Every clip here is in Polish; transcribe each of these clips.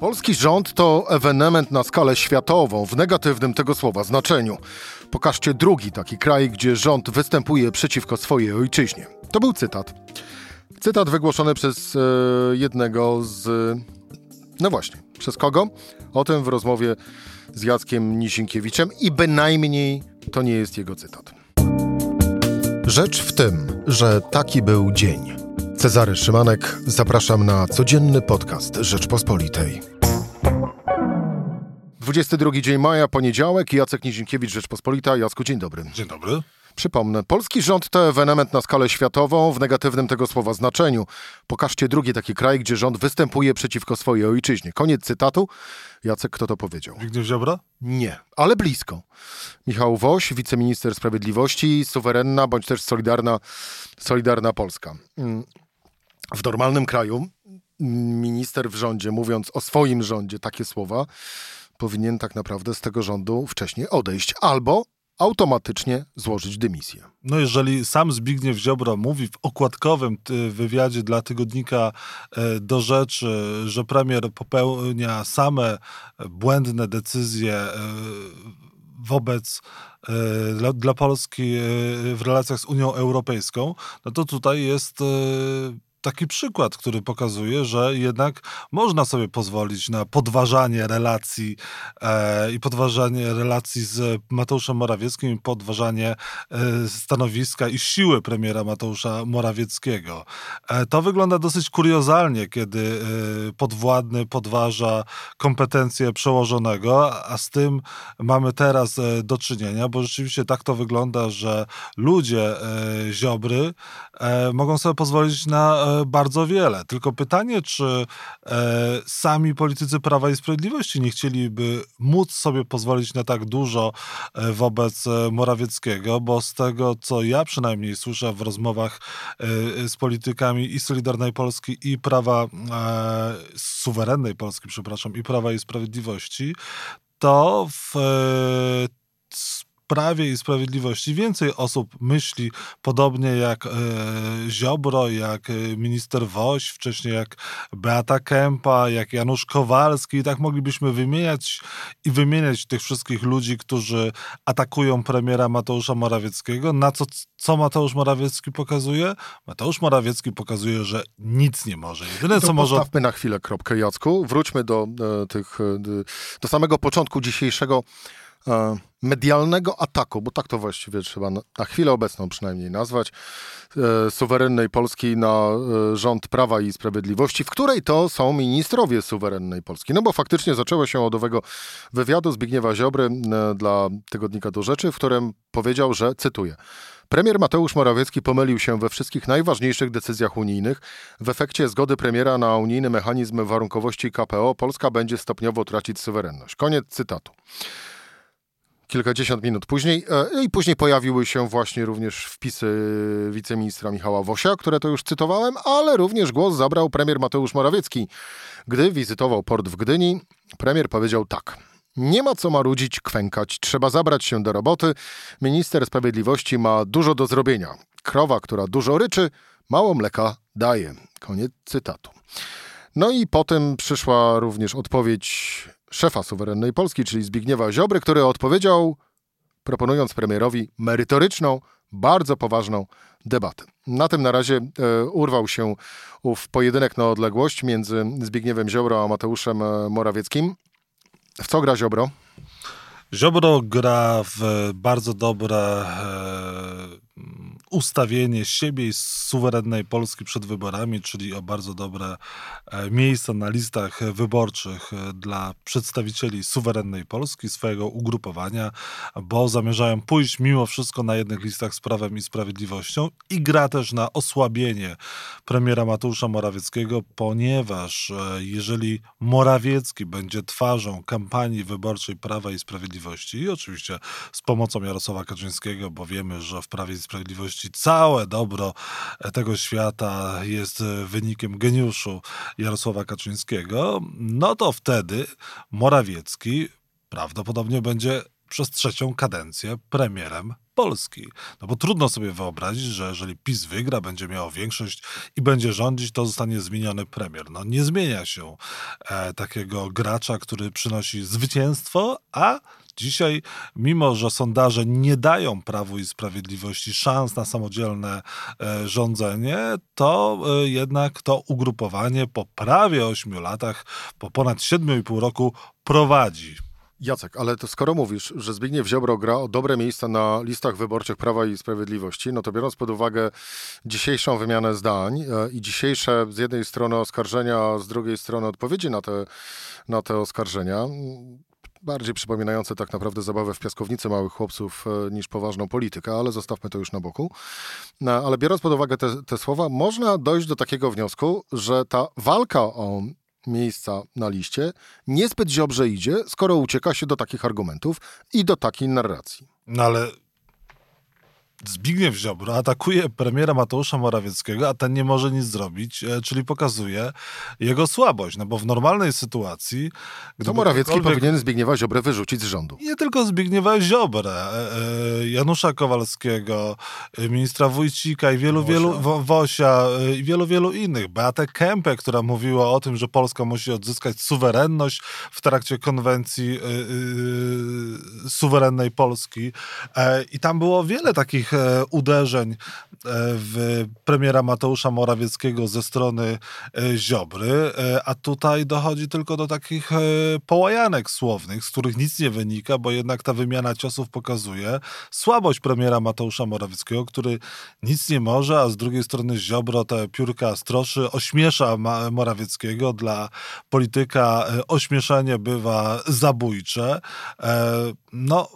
Polski rząd to ewenement na skalę światową, w negatywnym tego słowa znaczeniu. Pokażcie drugi taki kraj, gdzie rząd występuje przeciwko swojej ojczyźnie. To był cytat. Cytat wygłoszony przez e, jednego z. No właśnie, przez kogo? O tym w rozmowie z Jackiem Nisinkiewiczem i bynajmniej to nie jest jego cytat. Rzecz w tym, że taki był dzień. Cezary Szymanek, zapraszam na codzienny podcast Rzeczpospolitej. 22 dzień maja, poniedziałek, Jacek Nizinkiewicz, Rzeczpospolita. Jacku, dzień dobry. Dzień dobry. Przypomnę, polski rząd to ewenement na skalę światową w negatywnym tego słowa znaczeniu. Pokażcie drugi taki kraj, gdzie rząd występuje przeciwko swojej ojczyźnie. Koniec cytatu. Jacek, kto to powiedział? Zbigniew Ziobro? Nie, ale blisko. Michał Woś, wiceminister sprawiedliwości, suwerenna bądź też solidarna, solidarna Polska. W normalnym kraju minister w rządzie, mówiąc o swoim rządzie takie słowa, powinien tak naprawdę z tego rządu wcześniej odejść albo automatycznie złożyć dymisję. No jeżeli sam Zbigniew Ziobro mówi w okładkowym wywiadzie dla tygodnika e, do rzeczy, że premier popełnia same błędne decyzje e, wobec e, dla Polski w relacjach z Unią Europejską, no to tutaj jest taki przykład, który pokazuje, że jednak można sobie pozwolić na podważanie relacji e, i podważanie relacji z Mateuszem Morawieckim podważanie e, stanowiska i siły premiera Mateusza Morawieckiego. E, to wygląda dosyć kuriozalnie, kiedy e, podwładny podważa kompetencje przełożonego, a z tym mamy teraz e, do czynienia, bo rzeczywiście tak to wygląda, że ludzie e, Ziobry mogą sobie pozwolić na bardzo wiele. Tylko pytanie, czy e, sami politycy Prawa i Sprawiedliwości nie chcieliby móc sobie pozwolić na tak dużo e, wobec e, Morawieckiego, bo z tego, co ja przynajmniej słyszę w rozmowach e, z politykami i Solidarnej Polski, i Prawa, e, suwerennej Polski, przepraszam, i Prawa i Sprawiedliwości, to w Prawie i Sprawiedliwości więcej osób myśli podobnie jak e, Ziobro, jak e, minister Woś, wcześniej jak Beata Kępa, jak Janusz Kowalski i tak moglibyśmy wymieniać i wymieniać tych wszystkich ludzi, którzy atakują premiera Mateusza Morawieckiego. Na co, co Mateusz Morawiecki pokazuje? Mateusz Morawiecki pokazuje, że nic nie może. Jedyne, co może... Postawmy na chwilę kropkę, Jacku. Wróćmy do e, tych, e, do samego początku dzisiejszego medialnego ataku, bo tak to właściwie trzeba na, na chwilę obecną przynajmniej nazwać, e, suwerennej Polski na e, rząd Prawa i Sprawiedliwości, w której to są ministrowie suwerennej Polski. No bo faktycznie zaczęło się od owego wywiadu Zbigniewa Ziobry e, dla tygodnika do rzeczy, w którym powiedział, że, cytuję, Premier Mateusz Morawiecki pomylił się we wszystkich najważniejszych decyzjach unijnych. W efekcie zgody premiera na unijny mechanizm warunkowości KPO Polska będzie stopniowo tracić suwerenność. Koniec cytatu kilkadziesiąt minut później. E, I później pojawiły się właśnie również wpisy wiceministra Michała Wosia, które to już cytowałem, ale również głos zabrał premier Mateusz Morawiecki. Gdy wizytował port w Gdyni, premier powiedział tak. Nie ma co marudzić, kwękać, trzeba zabrać się do roboty. Minister Sprawiedliwości ma dużo do zrobienia. Krowa, która dużo ryczy, mało mleka daje. Koniec cytatu. No i potem przyszła również odpowiedź szefa suwerennej Polski, czyli Zbigniewa Ziobry, który odpowiedział, proponując premierowi merytoryczną, bardzo poważną debatę. Na tym na razie e, urwał się ów pojedynek na odległość między Zbigniewem Ziobro a Mateuszem e, Morawieckim. W co gra Ziobro? Ziobro gra w bardzo dobre e, ustawienie siebie i suwerennej Polski przed wyborami, czyli o bardzo dobre e, miejsca na listach wyborczych e, dla przedstawicieli suwerennej Polski, swojego ugrupowania, bo zamierzają pójść mimo wszystko na jednych listach z Prawem i Sprawiedliwością i gra też na osłabienie premiera Mateusza Morawieckiego, ponieważ e, jeżeli Morawiecki będzie twarzą kampanii wyborczej Prawa i Sprawiedliwości i oczywiście z pomocą Jarosława Kaczyńskiego, bo wiemy, że w Prawie i Sprawiedliwości całe dobro tego świata jest wynikiem geniuszu Jarosława Kaczyńskiego, no to wtedy Morawiecki prawdopodobnie będzie przez trzecią kadencję premierem Polski. No bo trudno sobie wyobrazić, że jeżeli PiS wygra, będzie miał większość i będzie rządzić, to zostanie zmieniony premier. No nie zmienia się e, takiego gracza, który przynosi zwycięstwo, a Dzisiaj, mimo że sondaże nie dają Prawu i Sprawiedliwości szans na samodzielne e, rządzenie, to e, jednak to ugrupowanie po prawie ośmiu latach, po ponad siedmiu i pół roku prowadzi. Jacek, ale to skoro mówisz, że Zbigniew Ziobro gra o dobre miejsca na listach wyborczych Prawa i Sprawiedliwości, no to biorąc pod uwagę dzisiejszą wymianę zdań e, i dzisiejsze z jednej strony oskarżenia, z drugiej strony odpowiedzi na te, na te oskarżenia, bardziej przypominające tak naprawdę zabawę w piaskownicy małych chłopców e, niż poważną politykę, ale zostawmy to już na boku. No, ale biorąc pod uwagę te, te słowa, można dojść do takiego wniosku, że ta walka o miejsca na liście niezbyt dobrze idzie, skoro ucieka się do takich argumentów i do takiej narracji. No ale Zbigniew Ziobro atakuje premiera Mateusza Morawieckiego, a ten nie może nic zrobić, e, czyli pokazuje jego słabość. No bo w normalnej sytuacji... To Morawiecki ktokolwiek... powinien Zbigniewa Ziobrę wyrzucić z rządu. Nie tylko Zbigniewa Ziobrę, e, e, Janusza Kowalskiego, ministra Wójcika i wielu, Wosia. wielu... Wosia i wielu, wielu innych. Beatę Kępę, która mówiła o tym, że Polska musi odzyskać suwerenność w trakcie konwencji suwerennej Polski. I tam było wiele takich uderzeń e, w premiera Mateusza Morawieckiego ze strony e, Ziobry, a tutaj dochodzi tylko do takich połajanek słownych, z których nic nie wynika, bo jednak ta wymiana ciosów pokazuje słabość premiera Mateusza Morawieckiego, który nic nie może, a z drugiej strony Ziobro te piórka stroszy, ośmiesza Morawieckiego. Dla polityka ośmieszenie bywa zabójcze. No,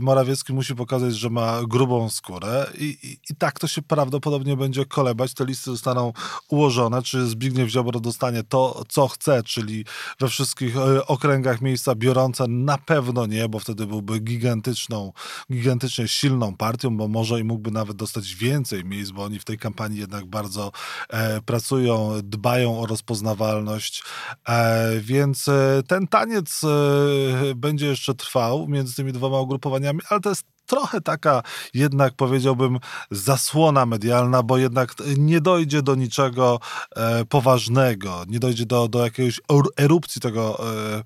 Morawiecki musi pokazać, że ma grubą skórę i, i, i, tak to się prawdopodobnie będzie kolebać. Te listy zostaną ułożone, czy Zbigniew Ziobro dostanie to, co chce, czyli we wszystkich e, okręgach miejsca biorące na pewno nie, bo wtedy byłby gigantyczną, gigantycznie silną partią, bo może i mógłby nawet dostać więcej miejsc, bo oni w tej kampanii jednak bardzo e, pracują, dbają o rozpoznawalność, e, więc e, ten taniec e, będzie jeszcze trwał między tymi dwoma ugrupowaniami, ale to jest trochę taka jednak powiedziałbym zasłona medialna, bo jednak nie dojdzie do niczego e, poważnego, nie dojdzie do, do jakiejś erupcji tego e,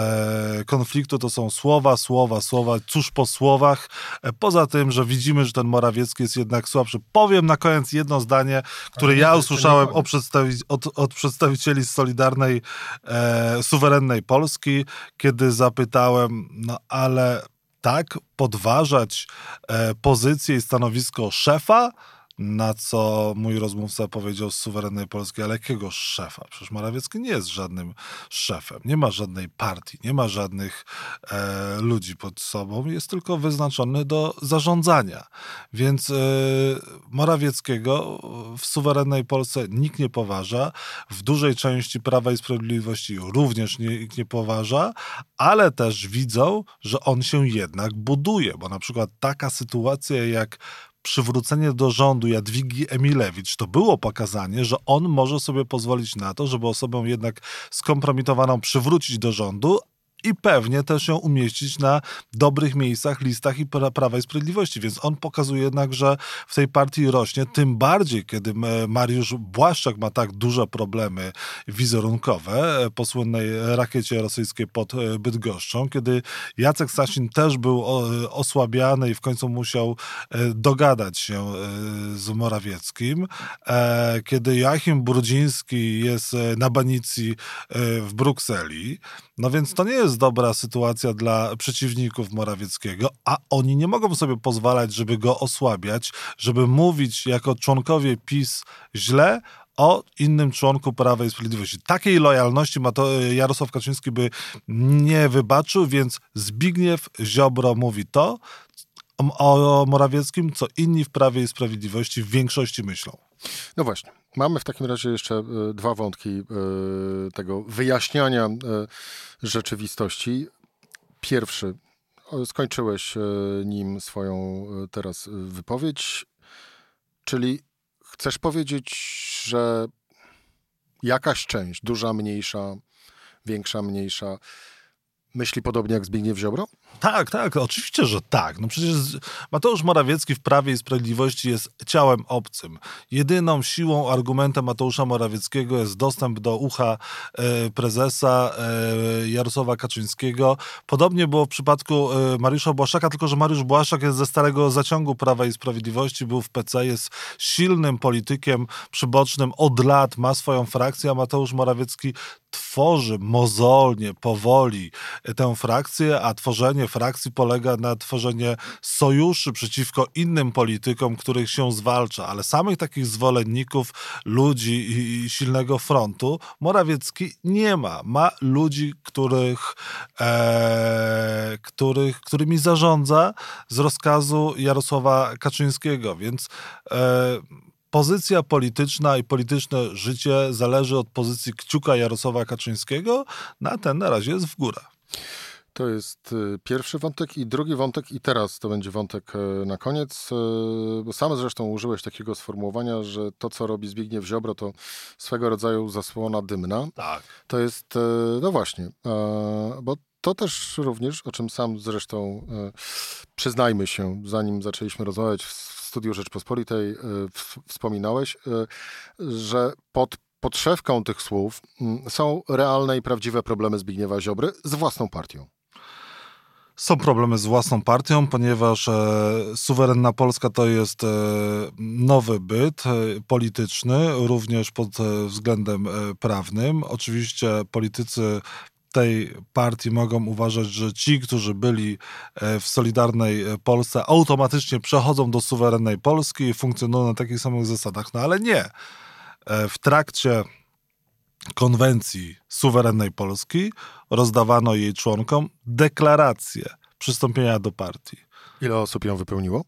e, konfliktu. To są słowa, słowa, słowa, cóż po słowach. E, poza tym, że widzimy, że ten Morawiecki jest jednak słabszy. Powiem na koniec jedno zdanie, które ja usłyszałem od, przedstawi od, od przedstawicieli Solidarnej e, Suwerennej Polski, kiedy zapytałem, no ale tak podważać e, pozycję i stanowisko szefa, na co mój rozmówca powiedział z suwerennej Polski, ale jakiego szefa? Przecież Morawiecki nie jest żadnym szefem, nie ma żadnej partii, nie ma żadnych e, ludzi pod sobą, jest tylko wyznaczony do zarządzania. Więc e, Morawieckiego w suwerennej Polsce nikt nie poważa, w dużej części Prawa i Sprawiedliwości również nikt nie poważa, ale też widzą, że on się jednak buduje, bo na przykład taka sytuacja jak przywrócenie do rządu Jadwigi Emilewicz, to było pokazanie, że on może sobie pozwolić na to, żeby osobę jednak skompromitowaną przywrócić do rządu, i pewnie też ją umieścić na dobrych miejscach, listach i Prawa i Sprawiedliwości. Więc on pokazuje jednak, że w tej partii rośnie, tym bardziej, kiedy Mariusz Błaszczak ma tak duże problemy wizerunkowe e, po słynnej rakiecie rosyjskiej pod e, Bydgoszczą, kiedy Jacek Sasin też był osłabiany i w końcu musiał e, dogadać się z Morawieckim, kiedy Joachim Brudziński jest na banicji w Brukseli, no więc to nie jest jest dobra sytuacja dla przeciwników Morawieckiego, a oni nie mogą sobie pozwalać, żeby go osłabiać, żeby mówić jako członkowie PiS źle o innym członku Prawa i Sprawiedliwości. Takiej lojalności ma to e, Jarosław Kaczyński by nie wybaczył, więc Zbigniew Ziobro mówi to o, Morawieckim, co inni w Prawie i Sprawiedliwości w większości myślą. No właśnie. Mamy w takim razie jeszcze e, dwa wątki e, tego wyjaśniania e, rzeczywistości. Pierwszy, skończyłeś nim swoją teraz wypowiedź, czyli chcesz powiedzieć, że jakaś część, duża, mniejsza, większa, mniejsza, Myśli podobnie jak Zbigniew Ziobro? Tak, tak, oczywiście, że tak. No przecież Mateusz Morawiecki w Prawie i Sprawiedliwości jest ciałem obcym. Jedyną siłą, argumentem Mateusza Morawieckiego jest dostęp do ucha e, prezesa e, Jarosława Kaczyńskiego. Podobnie było w przypadku e, Mariusza Błaszczaka, tylko że Mariusz Błaszczak jest ze starego zaciągu Prawa i Sprawiedliwości, był w PC, jest silnym politykiem przybocznym od lat, ma swoją frakcję, a Mateusz Morawiecki tworzy mozolnie, powoli tę frakcję, a tworzenie frakcji polega na tworzeniu sojuszy przeciwko innym politykom, których się zwalcza, ale samych takich zwolenników, ludzi i silnego frontu Morawiecki nie ma. Ma ludzi, których, e, których, którymi zarządza z rozkazu Jarosława Kaczyńskiego, więc e, pozycja polityczna i polityczne życie zależy od pozycji kciuka Jarosława Kaczyńskiego, na ten na razie jest w górę. To jest y, pierwszy wątek i drugi wątek i teraz to będzie wątek e, na koniec, bo sam zresztą użyłeś takiego sformułowania, że to, co robi Zbigniew Ziobro, to swego rodzaju zasłona dymna. Tak. To jest, no właśnie, bo to też również, o czym sam zresztą przyznajmy się, zanim zaczęliśmy rozmawiać w Studiu Rzeczpospolitej, wspominałeś, że pod podszewką tych słów mm, są realne i prawdziwe problemy Zbigniewa Ziobry z własną partią. Są problemy z własną partią, ponieważ e, suwerenna Polska to jest e, nowy byt e, polityczny, również pod względem prawnym. Oczywiście politycy tej partii mogą uważać, że ci, którzy byli w Solidarnej Polsce, automatycznie przechodzą do suwerennej Polski i funkcjonują na takich samych zasadach. No ale nie. W trakcie konwencji suwerennej Polski rozdawano jej członkom deklarację przystąpienia do partii. Ile osób ją wypełniło?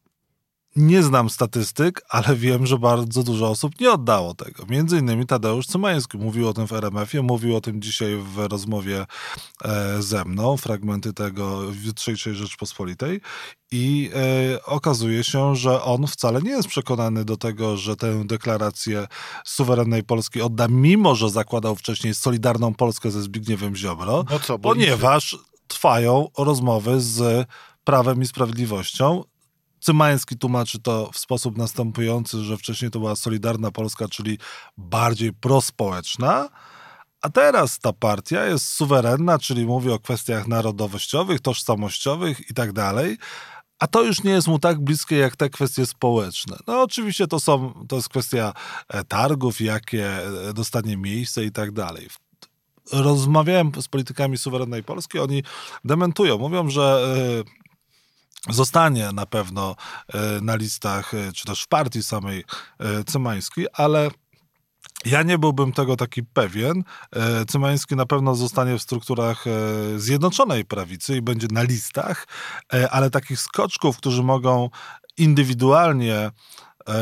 Nie znam statystyk, ale wiem, że bardzo dużo osób nie oddało tego. Między innymi Tadeusz Cymański mówił o tym w RMF-ie, mówił o tym dzisiaj w rozmowie e, ze mną, fragmenty tego w jutrzejszej Rzeczpospolitej i e, okazuje się, że on wcale nie jest przekonany do tego, że tę deklarację suwerennej Polski odda, mimo że zakładał wcześniej Solidarną Polskę ze Zbigniewem Ziobro, no co, ponieważ trwają rozmowy z Prawem i Sprawiedliwością Cymański tłumaczy to w sposób następujący, że wcześniej to była Solidarna Polska, czyli bardziej prospołeczna, a teraz ta partia jest suwerenna, czyli mówi o kwestiach narodowościowych, tożsamościowych i tak dalej, a to już nie jest mu tak bliskie jak te kwestie społeczne. No oczywiście to są, to jest kwestia e, targów, jakie e, dostanie miejsce i tak dalej. Rozmawiałem z politykami suwerennej Polski, oni dementują, mówią, że e, zostanie na pewno e, na listach, e, czy też w partii samej e, Cymańskiej, ale ja nie byłbym tego taki pewien. Cymański na pewno zostanie w strukturach Zjednoczonej Prawicy i będzie na listach, ale takich skoczków, którzy mogą indywidualnie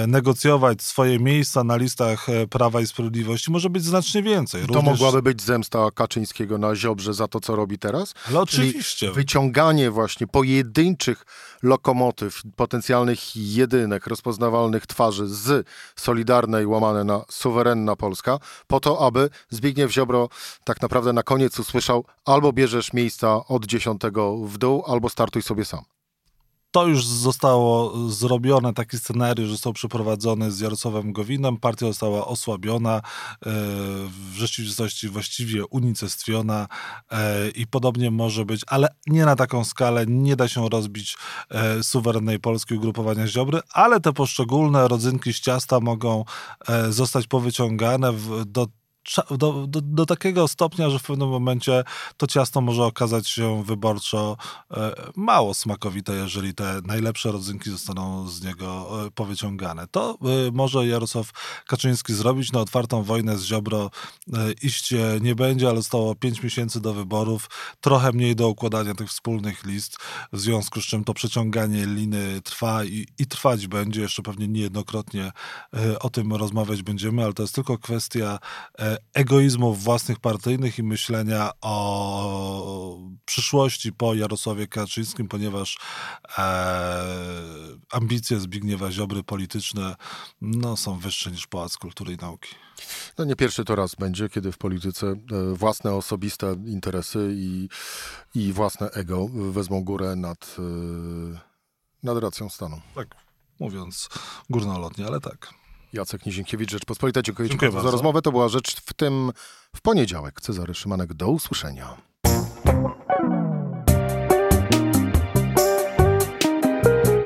negocjować swoje miejsca na listach e, Prawa i Sprawiedliwości może być znacznie więcej. Również... To mogłaby być zemsta Kaczyńskiego na Ziobrze za to, co robi teraz? Ale oczywiście. Czyli wyciąganie właśnie pojedynczych lokomotyw, potencjalnych jedynek, rozpoznawalnych twarzy z Solidarnej łamane na suwerenna Polska, po to, aby Zbigniew Ziobro tak naprawdę na koniec usłyszał albo bierzesz miejsca od dziesiątego w dół, albo startuj sobie sam to już zostało zrobione, taki scenariusz został przeprowadzony z Jarosławem Gowinem, partia została osłabiona, e, w rzeczywistości właściwie unicestwiona e, i podobnie może być, ale nie na taką skalę, nie da się rozbić e, suwerennej Polski ugrupowania Ziobry, ale te poszczególne rodzynki z ciasta mogą zostać powyciągane do do, do, do, takiego stopnia, że w pewnym momencie to ciasto może okazać się wyborczo e, mało smakowite, jeżeli te najlepsze rodzynki zostaną z niego e, powyciągane. To e, może Jarosław Kaczyński zrobić. Na otwartą wojnę z Ziobro iść nie będzie, ale zostało 5 miesięcy do wyborów, trochę mniej do układania tych wspólnych list, w związku z czym to przeciąganie liny trwa i, i trwać będzie. Jeszcze pewnie niejednokrotnie o tym rozmawiać będziemy, ale to jest tylko kwestia egoizmów własnych partyjnych i myślenia o przyszłości po Jarosławie Kaczyńskim, ponieważ e, ambicje Zbigniewa Ziobry polityczne no, są wyższe niż Pałac Kultury i Nauki. No nie pierwszy to raz będzie, kiedy w polityce e, własne osobiste interesy i, i własne ego wezmą górę nad, e, nad racją stanu. Tak, mówiąc górnolotnie, ale tak. Jacek Nizienkiewicz, Rzeczpospolita. Dziękuję, Dziękuję bardzo. za rozmowę. To była rzecz w tym w poniedziałek. Cezary Szymanek, do usłyszenia.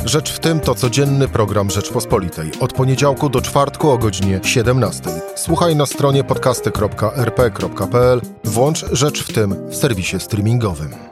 Rzecz w tym to codzienny program Rzeczpospolitej. Od poniedziałku do czwartku o godzinie 17. Słuchaj na stronie podcasty.rp.pl. Włącz Rzecz w tym w serwisie streamingowym.